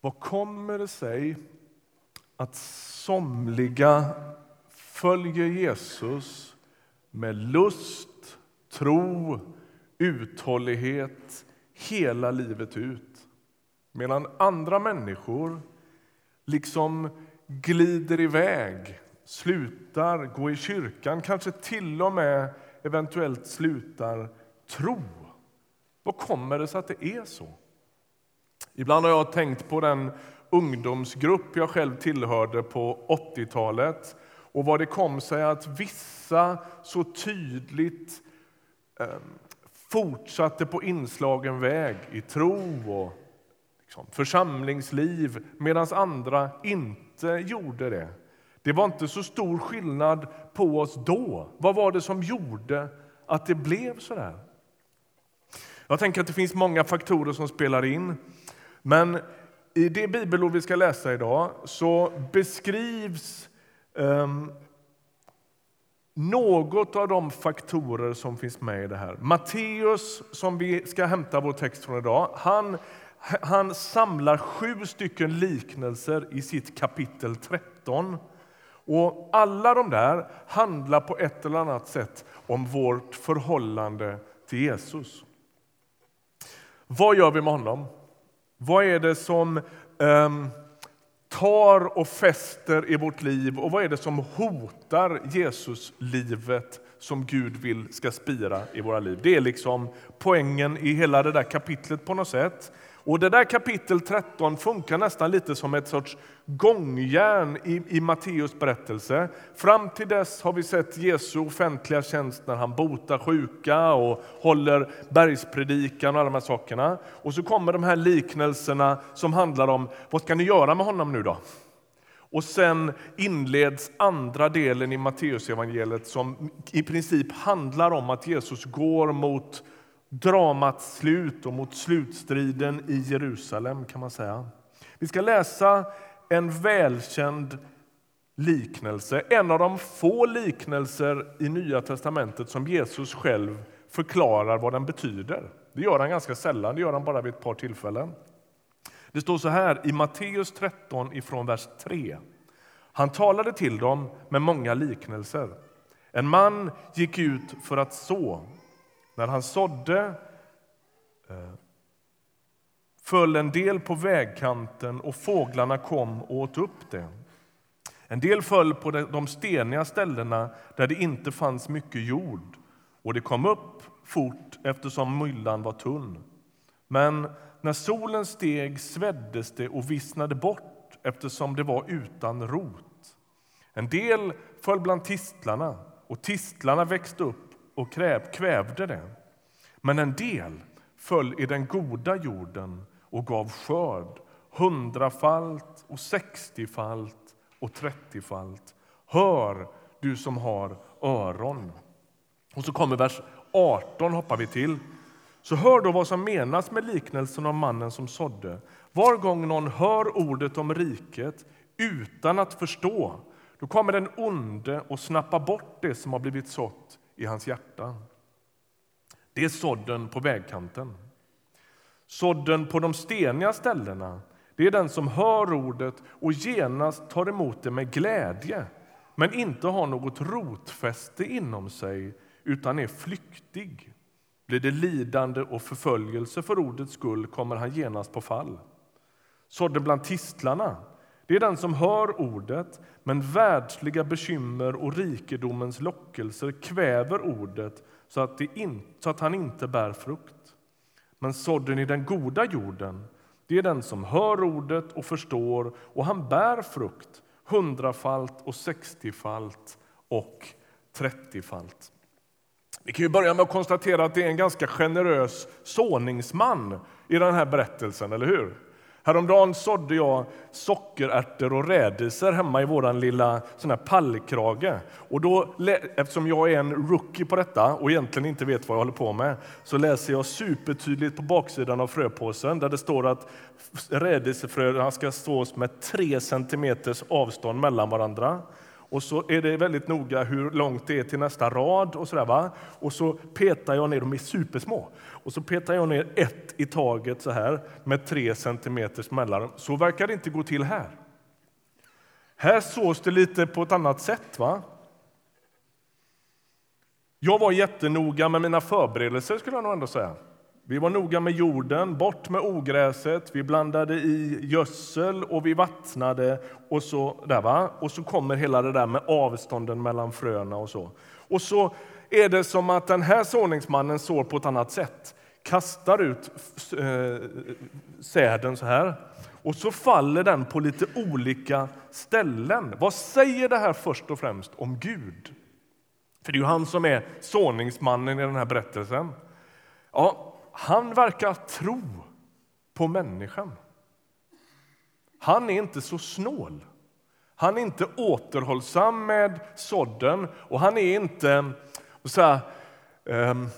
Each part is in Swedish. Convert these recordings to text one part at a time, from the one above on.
Vad kommer det sig att somliga följer Jesus med lust, tro, uthållighet hela livet ut medan andra människor liksom glider iväg, slutar gå i kyrkan, kanske till och med eventuellt slutar tro. Vad kommer det sig att det är så? Ibland har jag tänkt på den ungdomsgrupp jag själv tillhörde på 80-talet och vad det kom sig att vissa så tydligt eh, fortsatte på inslagen väg i tro och liksom, församlingsliv medan andra inte gjorde det. Det var inte så stor skillnad på oss då. Vad var det som gjorde att det blev så där? Jag tänker att det finns många faktorer som spelar in. Men i det bibelord vi ska läsa idag så beskrivs um, något av de faktorer som finns med i det här. Matteus, som vi ska hämta vår text från idag, han, han samlar sju stycken liknelser i sitt kapitel 13. Och alla de där handlar på ett eller annat sätt om vårt förhållande till Jesus. Vad gör vi med honom? Vad är det som um, tar och fäster i vårt liv och vad är det som hotar Jesus-livet som Gud vill ska spira i våra liv? Det är liksom poängen i hela det där kapitlet på något sätt. Och det där kapitel 13 funkar nästan lite som ett sorts gångjärn i, i Matteus berättelse. Fram till dess har vi sett Jesu offentliga tjänst när han botar sjuka och håller bergspredikan och alla de här sakerna. Och så kommer de här liknelserna som handlar om vad ska ni göra med honom nu då? Och sen inleds andra delen i Matteusevangeliet som i princip handlar om att Jesus går mot dramats slut och mot slutstriden i Jerusalem. kan man säga. Vi ska läsa en välkänd liknelse, en av de få liknelser i Nya testamentet som Jesus själv förklarar vad den betyder. Det gör han ganska sällan, det gör han bara vid ett par tillfällen. Det står så här i Matteus 13 ifrån vers 3. Han talade till dem med många liknelser. En man gick ut för att så. När han sådde eh, föll en del på vägkanten och fåglarna kom och åt upp det. En del föll på de steniga ställena där det inte fanns mycket jord och det kom upp fort eftersom myllan var tunn. Men när solen steg sveddes det och vissnade bort eftersom det var utan rot. En del föll bland tistlarna och tistlarna växte upp och kvävde det. Men en del föll i den goda jorden och gav skörd hundrafalt och sextiofalt och trettiofalt. Hör, du som har öron. Och så kommer vers 18, hoppar vi till. Så hör då vad som menas med liknelsen om mannen som sådde. Var gång någon hör ordet om riket utan att förstå, då kommer den onde och snappar bort det som har blivit sått i hans hjärta. Det är sådden på vägkanten. Sådden på de steniga ställena det är den som hör ordet och genast tar emot det med glädje men inte har något rotfäste inom sig utan är flyktig. Blir det lidande och förföljelse för ordets skull kommer han genast på fall. Sådden bland tistlarna det är den som hör ordet, men världsliga bekymmer och rikedomens lockelser kväver ordet så att, in, så att han inte bär frukt. Men sådden i den goda jorden, det är den som hör ordet och förstår och han bär frukt hundrafalt och sextiofalt och trettiofalt. Vi kan ju börja med att konstatera att det är en ganska generös såningsman i den här berättelsen, eller hur? Häromdagen sådde jag sockerärtor och rädisor hemma i vår lilla sån här pallkrage. Och då, eftersom jag är en rookie på detta och egentligen inte vet vad jag håller på med så läser jag supertydligt på baksidan av fröpåsen där det står att rädisefröna ska stås med tre centimeters avstånd mellan varandra och så är det väldigt noga hur långt det är till nästa rad. och så där, va? Och så petar jag ner, de är supersmå, och så petar jag ner ett i taget så här med tre centimeters mellanrum. Så verkar det inte gå till här. Här sås det lite på ett annat sätt. va? Jag var jättenoga med mina förberedelser skulle jag nog ändå säga. Vi var noga med jorden, bort med ogräset, vi blandade i gödsel och vi vattnade. Och så, där va? och så kommer hela det där med avstånden mellan fröna och så. Och så är det som att den här såningsmannen sår på ett annat sätt. Kastar ut äh, säden så här och så faller den på lite olika ställen. Vad säger det här först och främst om Gud? För det är ju han som är såningsmannen i den här berättelsen. Ja, han verkar tro på människan. Han är inte så snål. Han är inte återhållsam med sådden och han är inte så här, um,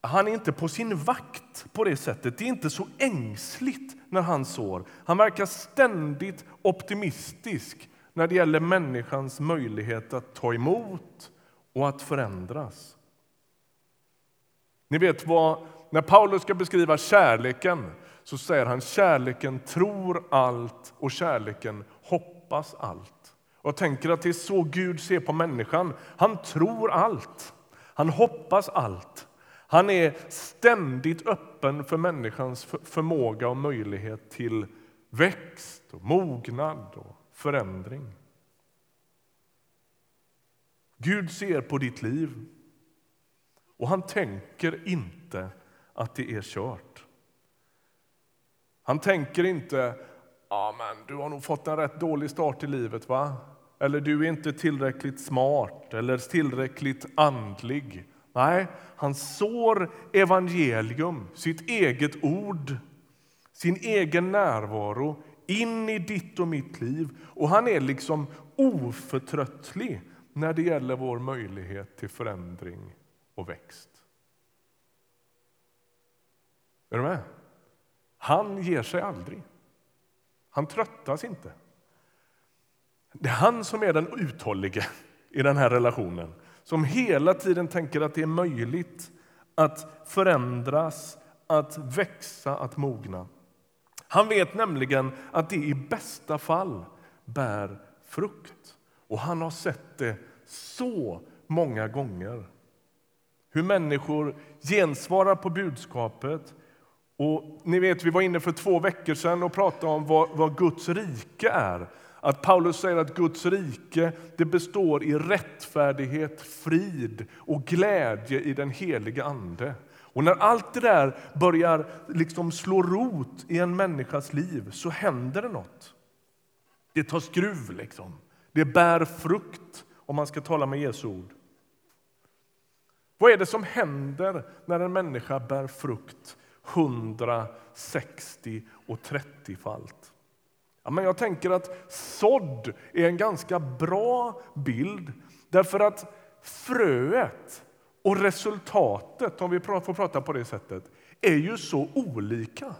han är inte på sin vakt på det sättet. Det är inte så ängsligt när han sår. Han verkar ständigt optimistisk när det gäller människans möjlighet att ta emot och att förändras. Ni vet vad, när Paulus ska beskriva kärleken så säger han kärleken tror allt och kärleken hoppas allt. Och jag tänker att det är så Gud ser på människan. Han tror allt. Han hoppas allt. Han är ständigt öppen för människans förmåga och möjlighet till växt, och mognad och förändring. Gud ser på ditt liv och han tänker inte att det är kört. Han tänker inte ja, men du har nog fått en rätt dålig start i livet. va? Eller du är inte tillräckligt smart eller tillräckligt andlig. Nej, han sår evangelium, sitt eget ord, sin egen närvaro in i ditt och mitt liv. Och han är liksom oförtröttlig när det gäller vår möjlighet till förändring och växt. Är du med? Han ger sig aldrig. Han tröttas inte. Det är han som är den uthållige i den här relationen som hela tiden tänker att det är möjligt att förändras, att växa, att mogna. Han vet nämligen att det i bästa fall bär frukt. Och han har sett det så många gånger. Hur människor gensvarar på budskapet. Och ni vet, Vi var inne för två veckor sedan och pratade om vad, vad Guds rike är. Att Paulus säger att Guds rike det består i rättfärdighet, frid och glädje i den heliga Ande. Och när allt det där börjar liksom slå rot i en människas liv så händer det något. Det tar skruv, liksom. det bär frukt, om man ska tala med Jesu ord. Vad är det som händer när en människa bär frukt 160 och 30-falt? Ja, men jag tänker att sådd är en ganska bra bild därför att fröet och resultatet, om vi får prata på det sättet, är ju så olika.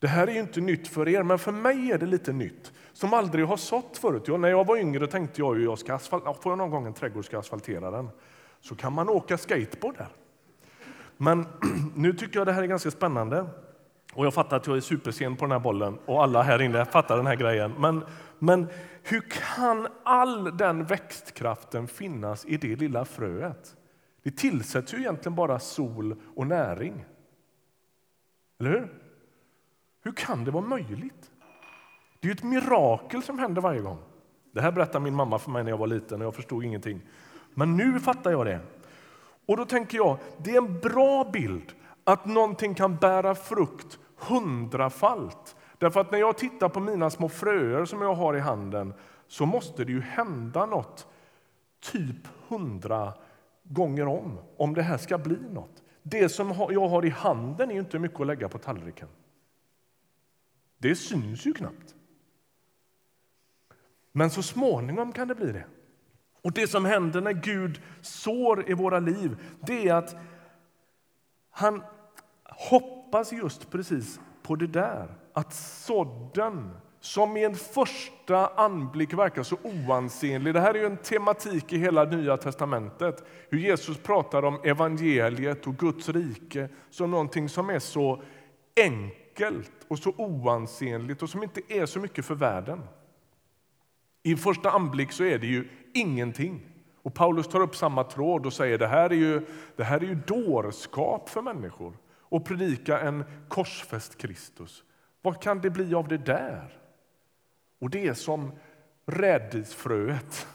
Det här är ju inte nytt för er, men för mig är det lite nytt. Som aldrig har sått förut. Jag, när jag var yngre tänkte jag att jag ska asfalt, får jag någon gång en trädgård ska asfaltera den. Så kan man åka skateboard där. Men nu tycker jag det här är ganska spännande. Och jag fattar att jag är supersen på den här bollen och alla här inne fattar den här grejen. Men, men hur kan all den växtkraften finnas i det lilla fröet? Det tillsätts ju egentligen bara sol och näring. Eller hur? Hur kan det vara möjligt? Det är ett mirakel som händer varje gång. Det här berättade min mamma för mig när jag var liten och jag förstod ingenting. Men nu fattar jag det. Och då tänker jag, det är en bra bild att någonting kan bära frukt hundrafalt. Därför att när jag tittar på mina små fröer som jag har i handen så måste det ju hända något typ hundra gånger om, om det här ska bli något. Det som jag har i handen är inte mycket att lägga på tallriken. Det syns ju knappt. Men så småningom kan det bli det. Och Det som händer när Gud sår i våra liv det är att han hoppas just precis på det där. Att sådden som i en första anblick verkar så oansenlig. Det här är ju en tematik i hela Nya testamentet. Hur Jesus pratar om evangeliet och Guds rike som någonting som är så enkelt och så oansenligt och som inte är så mycket för världen. I första anblick så är det ju ingenting. Och Paulus tar upp samma tråd och säger det här är ju, det här är ju dårskap för människor att predika en korsfäst Kristus. Vad kan det bli av det där? Och det är som rädisfröet.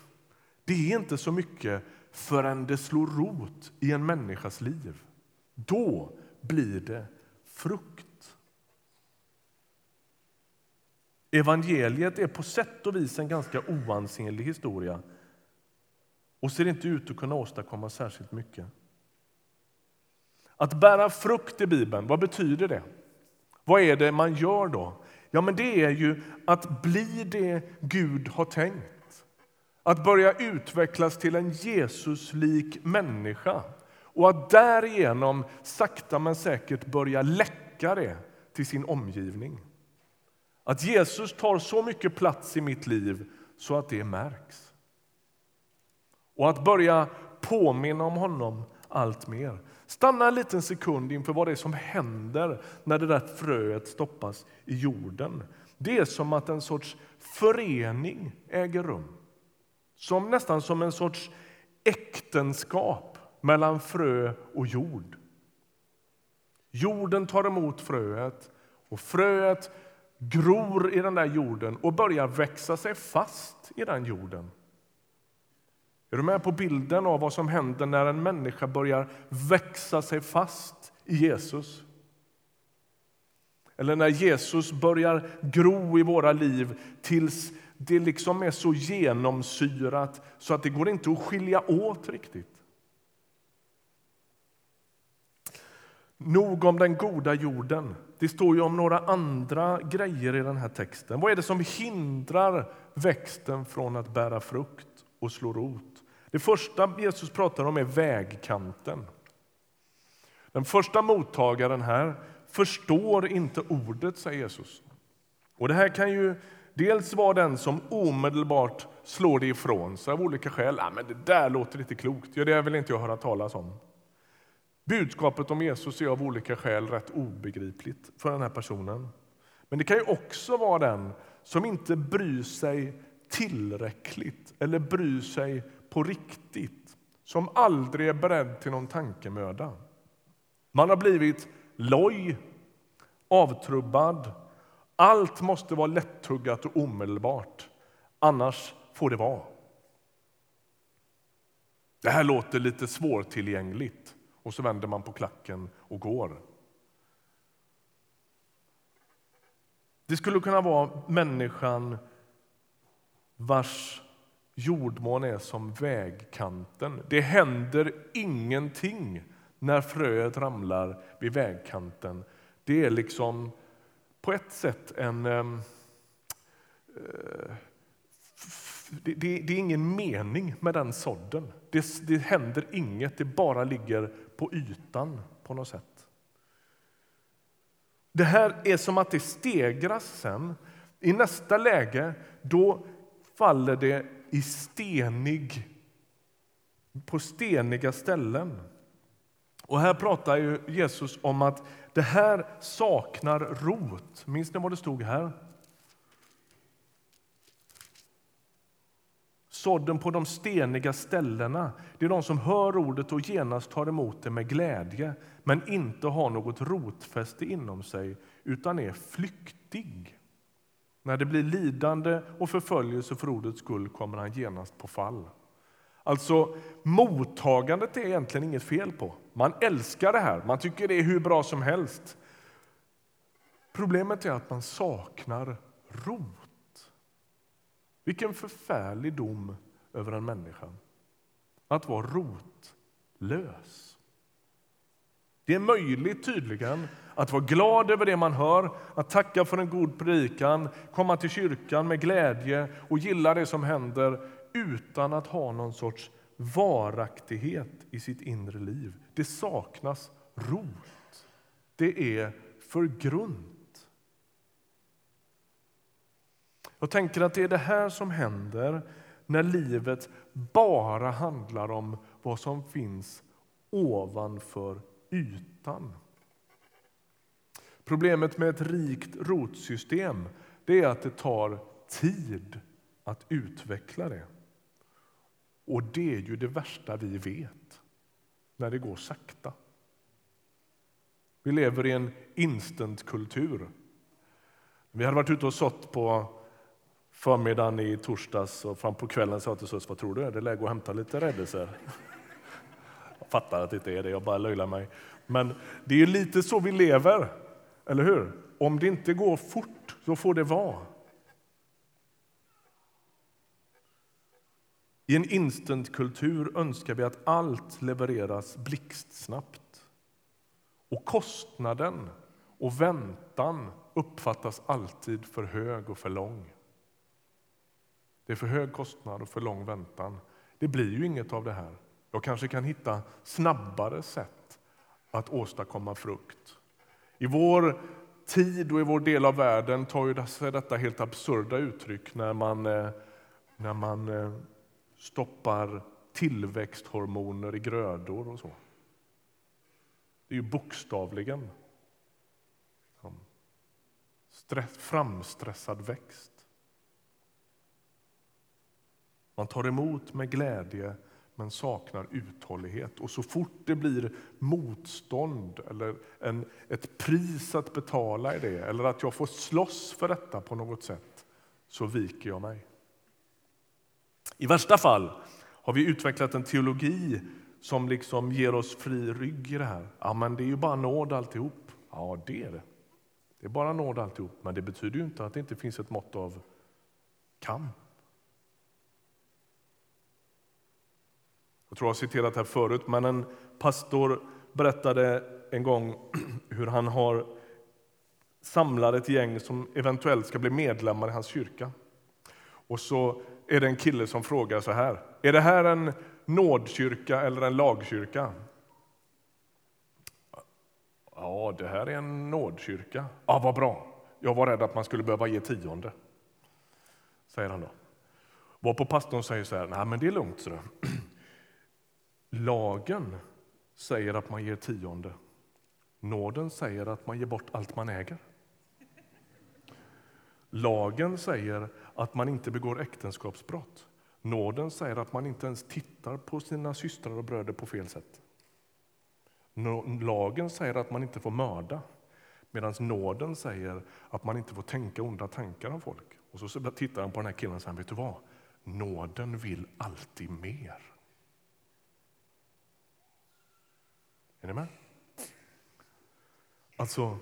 Det är inte så mycket förrän det slår rot i en människas liv. Då blir det frukt. Evangeliet är på sätt och vis en ganska oansenlig historia och ser inte ut att kunna åstadkomma särskilt mycket. Att bära frukt i Bibeln, vad betyder det? Vad är det man gör då? Ja, men det är ju att bli det Gud har tänkt. Att börja utvecklas till en Jesuslik människa och att därigenom sakta men säkert börja läcka det till sin omgivning. Att Jesus tar så mycket plats i mitt liv så att det märks. Och att börja påminna om honom allt mer. Stanna en liten sekund inför vad det är som händer när det där fröet stoppas i jorden. Det är som att en sorts förening äger rum. Som nästan som en sorts äktenskap mellan frö och jord. Jorden tar emot fröet och fröet gror i den där jorden och börjar växa sig fast i den jorden. Är du med på bilden av vad som händer när en människa börjar växa sig fast i Jesus? Eller när Jesus börjar gro i våra liv tills det liksom är så genomsyrat så att det går inte att skilja åt riktigt. Nog om den goda jorden. Det står ju om några andra grejer i den här texten. Vad är det som hindrar växten från att bära frukt och slå rot? Det första Jesus pratar om är vägkanten. Den första mottagaren här förstår inte ordet, säger Jesus. Och Det här kan ju dels vara den som omedelbart slår det ifrån sig av olika skäl. Ah, men det där låter lite klokt, ja, det vill inte jag höra talas om. Budskapet om Jesus är av olika skäl rätt obegripligt för den här personen. Men det kan ju också vara den som inte bryr sig tillräckligt eller bryr sig på riktigt, som aldrig är beredd till någon tankemöda. Man har blivit loj, avtrubbad. Allt måste vara lättuggat och omedelbart, annars får det vara. Det här låter lite svårtillgängligt och så vänder man på klacken och går. Det skulle kunna vara människan vars Jordmån är som vägkanten. Det händer ingenting när fröet ramlar vid vägkanten. Det är liksom på ett sätt en... Ehm, eh, det, det, det, är ingen mening med den sådden. Det, det händer inget, det bara ligger på ytan på något sätt. Det här är som att det stegras sen. I nästa läge då faller det i stenig, på steniga ställen. Och här pratar ju Jesus om att det här saknar rot. Minns ni vad det stod här? Sådden på de steniga ställena det är de som hör ordet och genast tar emot det med glädje men inte har något rotfäste inom sig, utan är flyktig. När det blir lidande och förföljelse för ordets skull kommer han genast på fall. Alltså, mottagandet är egentligen inget fel på. Man älskar det här, man tycker det är hur bra som helst. Problemet är att man saknar rot. Vilken förfärlig dom över en människa. Att vara rotlös. Det är möjligt tydligen att vara glad över det man hör, att tacka för en god predikan, komma till kyrkan med glädje och gilla det som händer utan att ha någon sorts varaktighet i sitt inre liv. Det saknas rot. Det är för grunt. Jag tänker att det är det här som händer när livet bara handlar om vad som finns ovanför ytan. Problemet med ett rikt rotsystem det är att det tar tid att utveckla det. Och det är ju det värsta vi vet, när det går sakta. Vi lever i en instantkultur. Vi hade varit ute och sått på förmiddagen i torsdags och fram på kvällen sa jag till Sus, vad tror du? Är det läge att hämta lite rädisor? Jag fattar att det inte är det, jag bara löjlar mig. Men det är lite så vi lever, eller hur? Om det inte går fort, så får det vara. I en instantkultur önskar vi att allt levereras blixtsnabbt. Och kostnaden och väntan uppfattas alltid för hög och för lång. Det är för hög kostnad och för lång väntan. Det blir ju inget av det här. Jag kanske kan hitta snabbare sätt att åstadkomma frukt. I vår tid och i vår del av världen tar sig detta helt absurda uttryck när man, eh, när man eh, stoppar tillväxthormoner i grödor och så. Det är ju bokstavligen stress, framstressad växt. Man tar emot med glädje men saknar uthållighet. Och så fort det blir motstånd eller en, ett pris att betala i det eller att jag får slåss för detta på något sätt så viker jag mig. I värsta fall har vi utvecklat en teologi som liksom ger oss fri rygg i det här. Ja, men det är ju bara nåd alltihop. Ja, det är det. Det är bara nåd alltihop, men det betyder ju inte att det inte finns ett mått av kamp. Jag tror jag har citerat här förut, men en pastor berättade en gång hur han har samlat ett gäng som eventuellt ska bli medlemmar i hans kyrka. Och så är det en kille som frågar så här. Är det här en nådkyrka eller en lagkyrka? Ja, det här är en nådkyrka. Ja, vad bra. Jag var rädd att man skulle behöva ge tionde, säger han då. Varpå pastorn säger så här, nej men det är lugnt. Så Lagen säger att man ger tionde. Nåden säger att man ger bort allt man äger. Lagen säger att man inte begår äktenskapsbrott. Nåden säger att man inte ens tittar på sina systrar och bröder på fel sätt. Lagen säger att man inte får mörda, medan nåden säger att man inte får tänka onda tankar om folk. Och så tittar han på den här killen och säger, vet du vad? Nåden vill alltid mer. Är ni med? Alltså,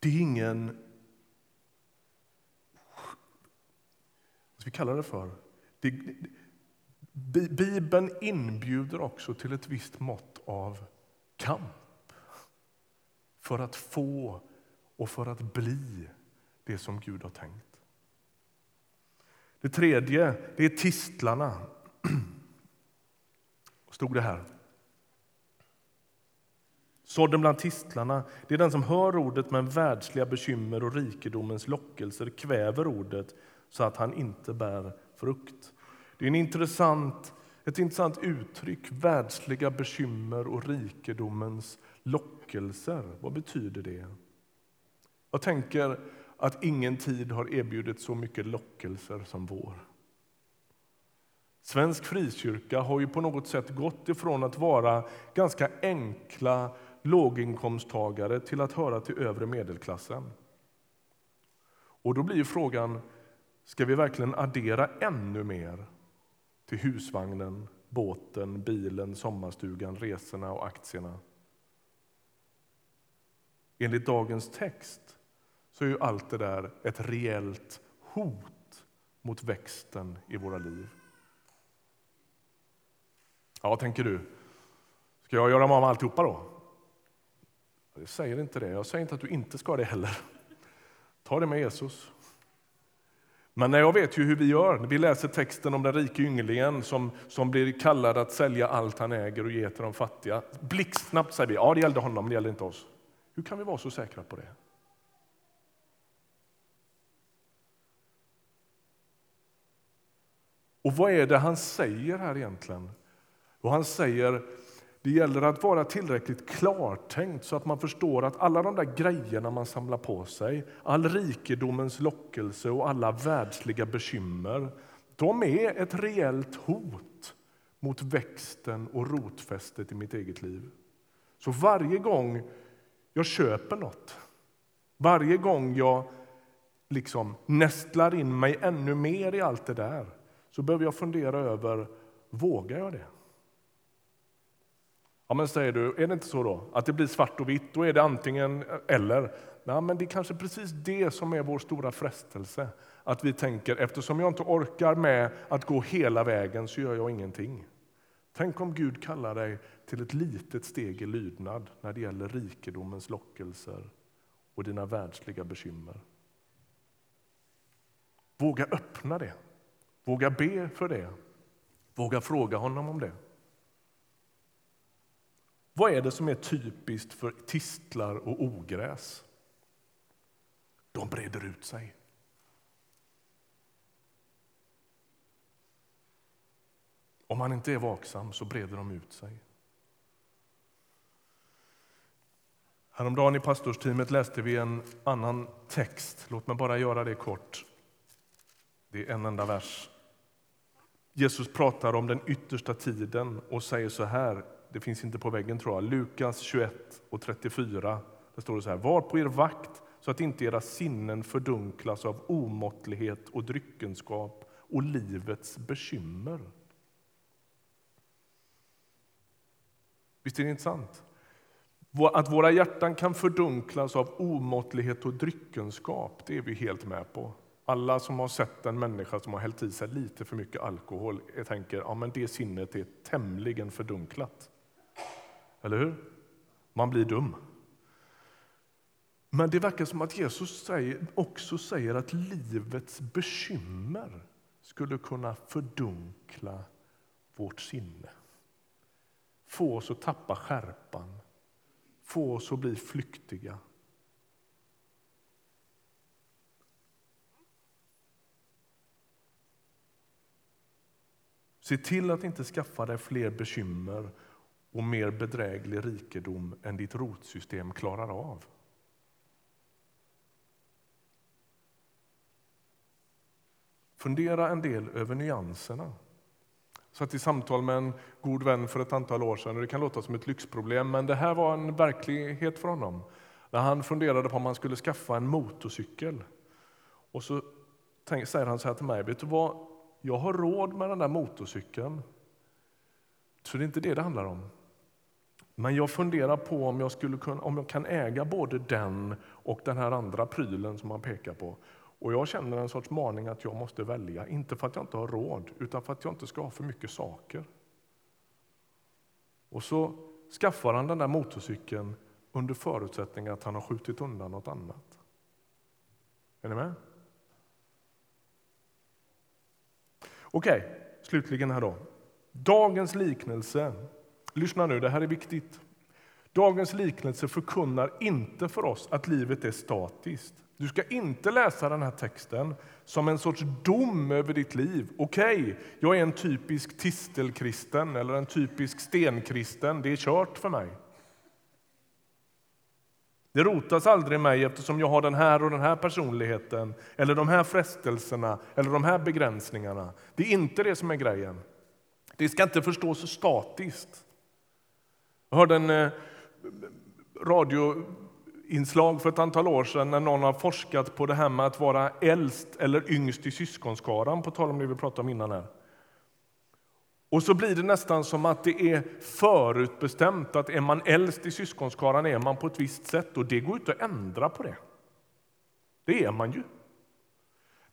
det är ingen... Vad ska vi kalla det för? Det, Bibeln inbjuder också till ett visst mått av kamp för att få och för att bli det som Gud har tänkt. Det tredje det är tistlarna. stod det här. Sådden bland tistlarna det är den som hör ordet men världsliga bekymmer och rikedomens lockelser kväver ordet så att han inte bär frukt. Det är en intressant, ett intressant uttryck, världsliga bekymmer och rikedomens lockelser. Vad betyder det? Jag tänker att ingen tid har erbjudit så mycket lockelser som vår. Svensk frikyrka har ju på något sätt gått ifrån att vara ganska enkla låginkomsttagare till att höra till övre medelklassen. Och då blir frågan, ska vi verkligen addera ännu mer till husvagnen, båten, bilen, sommarstugan, resorna och aktierna? Enligt dagens text så är ju allt det där ett reellt hot mot växten i våra liv. Ja, tänker du, ska jag göra mig av med alltihopa då? Jag säger inte det. Jag säger inte att du inte ska det heller. Ta det med Jesus. Men jag vet ju hur vi gör. Vi läser texten om den rike ynglingen som, som blir kallad att sälja allt han äger och ge till de fattiga. Blixtsnabbt säger vi ja det gällde honom, det gällde inte oss. Hur kan vi vara så säkra på det? Och vad är det han säger här egentligen? Och han säger det gäller att vara tillräckligt klartänkt så att man förstår att alla de där grejerna man samlar på sig, all rikedomens lockelse och alla världsliga bekymmer, de är ett reellt hot mot växten och rotfästet i mitt eget liv. Så varje gång jag köper något, varje gång jag liksom nästlar in mig ännu mer i allt det där, så behöver jag fundera över, vågar jag det? Ja, men säger du, är det inte så då? Att det blir svart och vitt, då är det antingen eller. Nej, men det är kanske precis det som är vår stora frestelse. Att vi tänker, eftersom jag inte orkar med att gå hela vägen så gör jag ingenting. Tänk om Gud kallar dig till ett litet steg i lydnad när det gäller rikedomens lockelser och dina världsliga bekymmer. Våga öppna det. Våga be för det. Våga fråga honom om det. Vad är det som är typiskt för tistlar och ogräs? De breder ut sig. Om man inte är vaksam så breder de ut sig. Häromdagen i pastorsteamet läste vi en annan text. Låt mig bara göra det kort. Det är en enda vers. Jesus pratar om den yttersta tiden och säger så här det finns inte på väggen tror jag, Lukas 21 och 34. Där står det så här, var på er vakt så att inte era sinnen fördunklas av omåttlighet och dryckenskap och livets bekymmer. Visst är det intressant? Att våra hjärtan kan fördunklas av omåttlighet och dryckenskap, det är vi helt med på. Alla som har sett en människa som har hällt i sig lite för mycket alkohol eh, tänker att ja, det sinnet är tämligen fördunklat. Eller hur? Man blir dum. Men det verkar som att Jesus säger, också säger att livets bekymmer skulle kunna fördunkla vårt sinne. Få oss att tappa skärpan, få oss att bli flyktiga. Se till att inte skaffa dig fler bekymmer och mer bedräglig rikedom än ditt rotsystem klarar av. Fundera en del över nyanserna. Jag satt i samtal med en god vän för ett antal år sedan. och Det kan låta som ett lyxproblem, men det här var en verklighet för honom. När han funderade på om han skulle skaffa en motorcykel. Och så säger han så här till mig, vet du vad? Jag har råd med den där motorcykeln. Så det är inte det det handlar om. Men jag funderar på om jag, skulle kunna, om jag kan äga både den och den här andra prylen som han pekar på. Och jag känner en sorts maning att jag måste välja, inte för att jag inte har råd, utan för att jag inte ska ha för mycket saker. Och så skaffar han den där motorcykeln under förutsättning att han har skjutit undan något annat. Är ni med? Okej, slutligen här då. Dagens liknelse Lyssna nu, det här är viktigt. Dagens liknelse förkunnar inte för oss att livet är statiskt. Du ska inte läsa den här texten som en sorts dom över ditt liv. Okej, okay, jag är en typisk tistelkristen eller en typisk stenkristen. Det är kört för mig. Det rotas aldrig i mig eftersom jag har den här och den här personligheten eller de här frestelserna eller de här begränsningarna. Det är inte det som är grejen. Det ska inte förstås statiskt. Jag hörde en eh, radioinslag för ett antal år sedan när någon har forskat på det här med att vara äldst eller yngst i syskonskaran, på tal om det vi pratade om innan. Här. Och så blir det nästan som att det är förutbestämt att är man äldst i syskonskaran är man på ett visst sätt och det går inte att ändra på det. Det är man ju.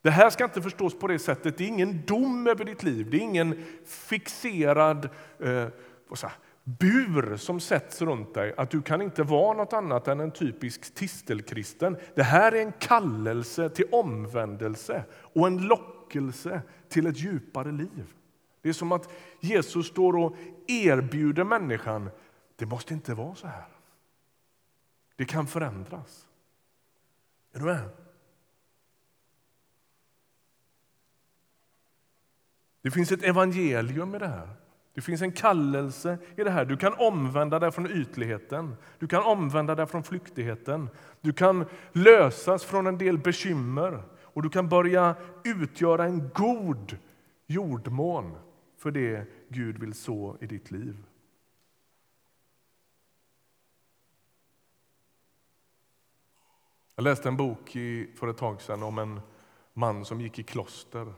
Det här ska inte förstås på det sättet. Det är ingen dom över ditt liv. Det är ingen fixerad eh, bur som sätts runt dig, att du kan inte vara något annat än en typisk tistelkristen. Det här är en kallelse till omvändelse och en lockelse till ett djupare liv. Det är som att Jesus står och erbjuder människan, det måste inte vara så här. Det kan förändras. Är du med? Det finns ett evangelium i det här. Det finns en kallelse i det här. Du kan omvända dig från ytligheten, du kan omvända dig från flyktigheten. Du kan lösas från en del bekymmer och du kan börja utgöra en god jordmån för det Gud vill så i ditt liv. Jag läste en bok för ett tag sedan om en man som gick i kloster.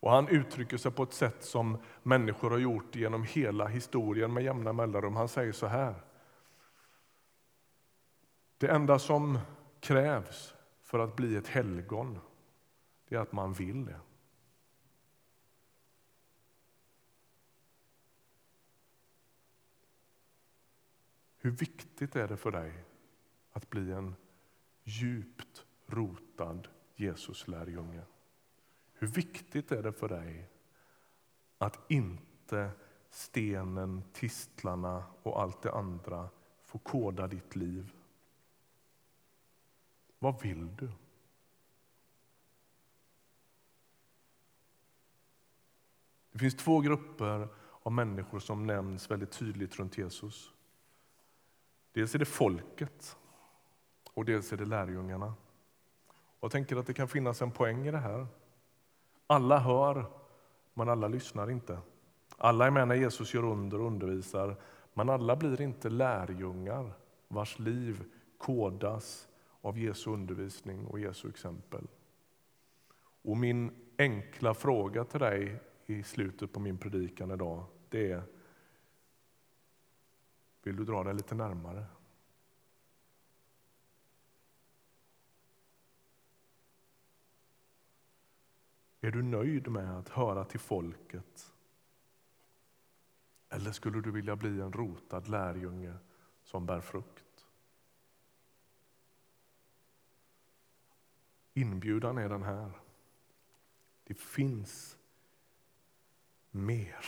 Och han uttrycker sig på ett sätt som människor har gjort genom hela historien med jämna mellanrum. Han säger så här. Det enda som krävs för att bli ett helgon, det är att man vill det. Hur viktigt är det för dig att bli en djupt rotad Jesuslärjunge? Hur viktigt är det för dig att inte stenen, tistlarna och allt det andra får koda ditt liv? Vad vill du? Det finns två grupper av människor som nämns väldigt tydligt runt Jesus. Dels är det folket och dels är det lärjungarna. Jag tänker att det kan finnas en poäng i det här. Alla hör, men alla lyssnar inte. Alla är med när Jesus gör under och undervisar, men alla blir inte lärjungar vars liv kodas av Jesu undervisning och Jesu exempel. Och min enkla fråga till dig i slutet på min predikan idag, det är Vill du dra dig lite närmare? Är du nöjd med att höra till folket? Eller skulle du vilja bli en rotad lärjunge som bär frukt? Inbjudan är den här. Det finns mer.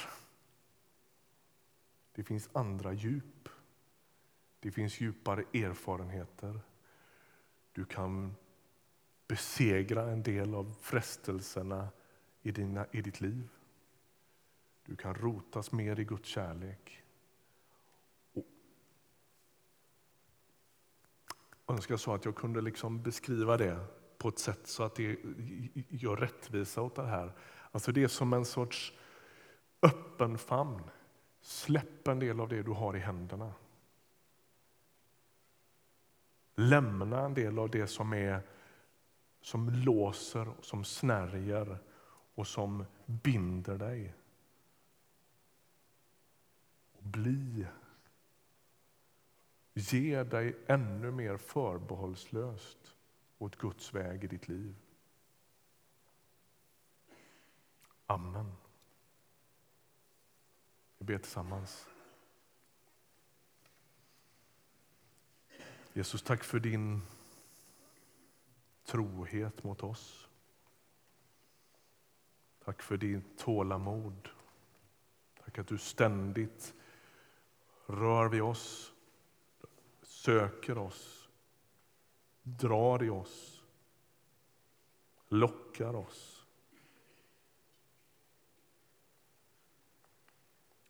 Det finns andra djup. Det finns djupare erfarenheter. Du kan besegra en del av frestelserna i, dina, i ditt liv. Du kan rotas mer i Guds kärlek. Och önskar så att jag kunde liksom beskriva det på ett sätt så att det gör rättvisa åt det här. Alltså det är som en sorts öppen famn. Släpp en del av det du har i händerna. Lämna en del av det som är som låser, som snärjer och som binder dig. Och bli. Ge dig ännu mer förbehållslöst åt Guds väg i ditt liv. Amen. Vi ber tillsammans. Jesus, tack för din trohet mot oss. Tack för ditt tålamod. Tack att du ständigt rör vid oss, söker oss, drar i oss, lockar oss.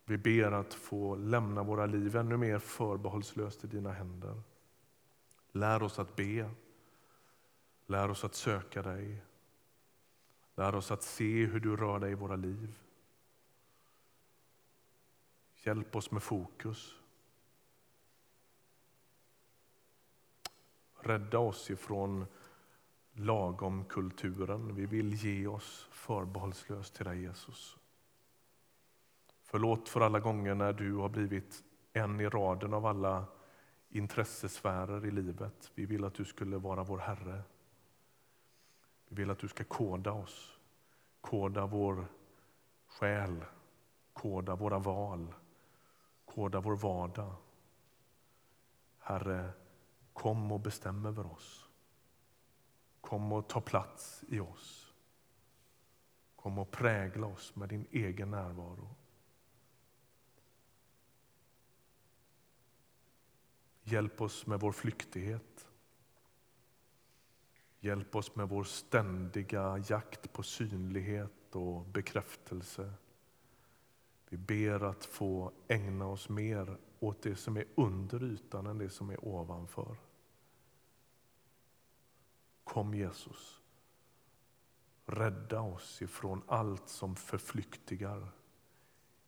Vi ber att få lämna våra liv ännu mer förbehållslöst i dina händer. Lär oss att be. Lär oss att söka dig. Lär oss att se hur du rör dig i våra liv. Hjälp oss med fokus. Rädda oss ifrån lagomkulturen. Vi vill ge oss förbehållslöst till dig, Jesus. Förlåt för alla gånger när du har blivit en i raden av alla intressesfärer i livet. Vi vill att du skulle vara vår Herre. Vi vill att du ska koda oss, koda vår själ, koda våra val, koda vår vardag. Herre, kom och bestäm över oss. Kom och ta plats i oss. Kom och prägla oss med din egen närvaro. Hjälp oss med vår flyktighet. Hjälp oss med vår ständiga jakt på synlighet och bekräftelse. Vi ber att få ägna oss mer åt det som är under ytan än det som är ovanför. Kom Jesus. Rädda oss ifrån allt som förflyktigar.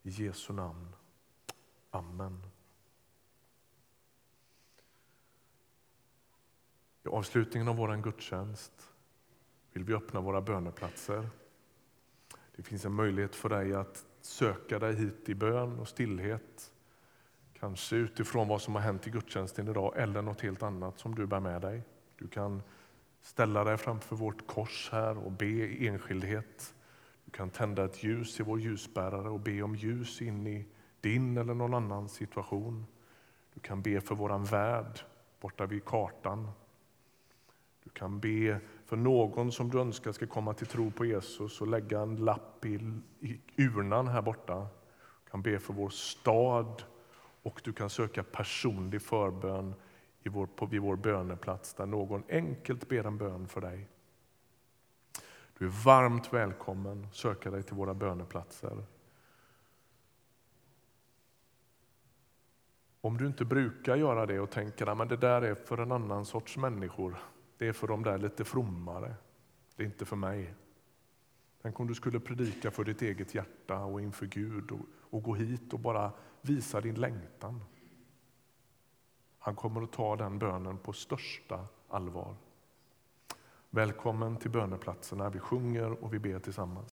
I Jesu namn. Amen. I avslutningen av vår gudstjänst vill vi öppna våra böneplatser. Det finns en möjlighet för dig att söka dig hit i bön och stillhet. Kanske utifrån vad som har hänt i gudstjänsten idag eller något helt annat som du bär med dig. Du kan ställa dig framför vårt kors här och be i enskildhet. Du kan tända ett ljus i vår ljusbärare och be om ljus in i din eller någon annan situation. Du kan be för våran värld borta vid kartan. Du kan be för någon som du önskar ska komma till tro på Jesus och lägga en lapp i, i urnan här borta. Du kan be för vår stad och du kan söka personlig förbön i vår, på, vid vår böneplats där någon enkelt ber en bön för dig. Du är varmt välkommen att söka dig till våra böneplatser. Om du inte brukar göra det och tänker att det där är för en annan sorts människor, det är för de där lite frommare, det är inte för mig. Tänk om du skulle predika för ditt eget hjärta och inför Gud och, och gå hit och bara visa din längtan. Han kommer att ta den bönen på största allvar. Välkommen till böneplatserna. Vi sjunger och vi ber tillsammans.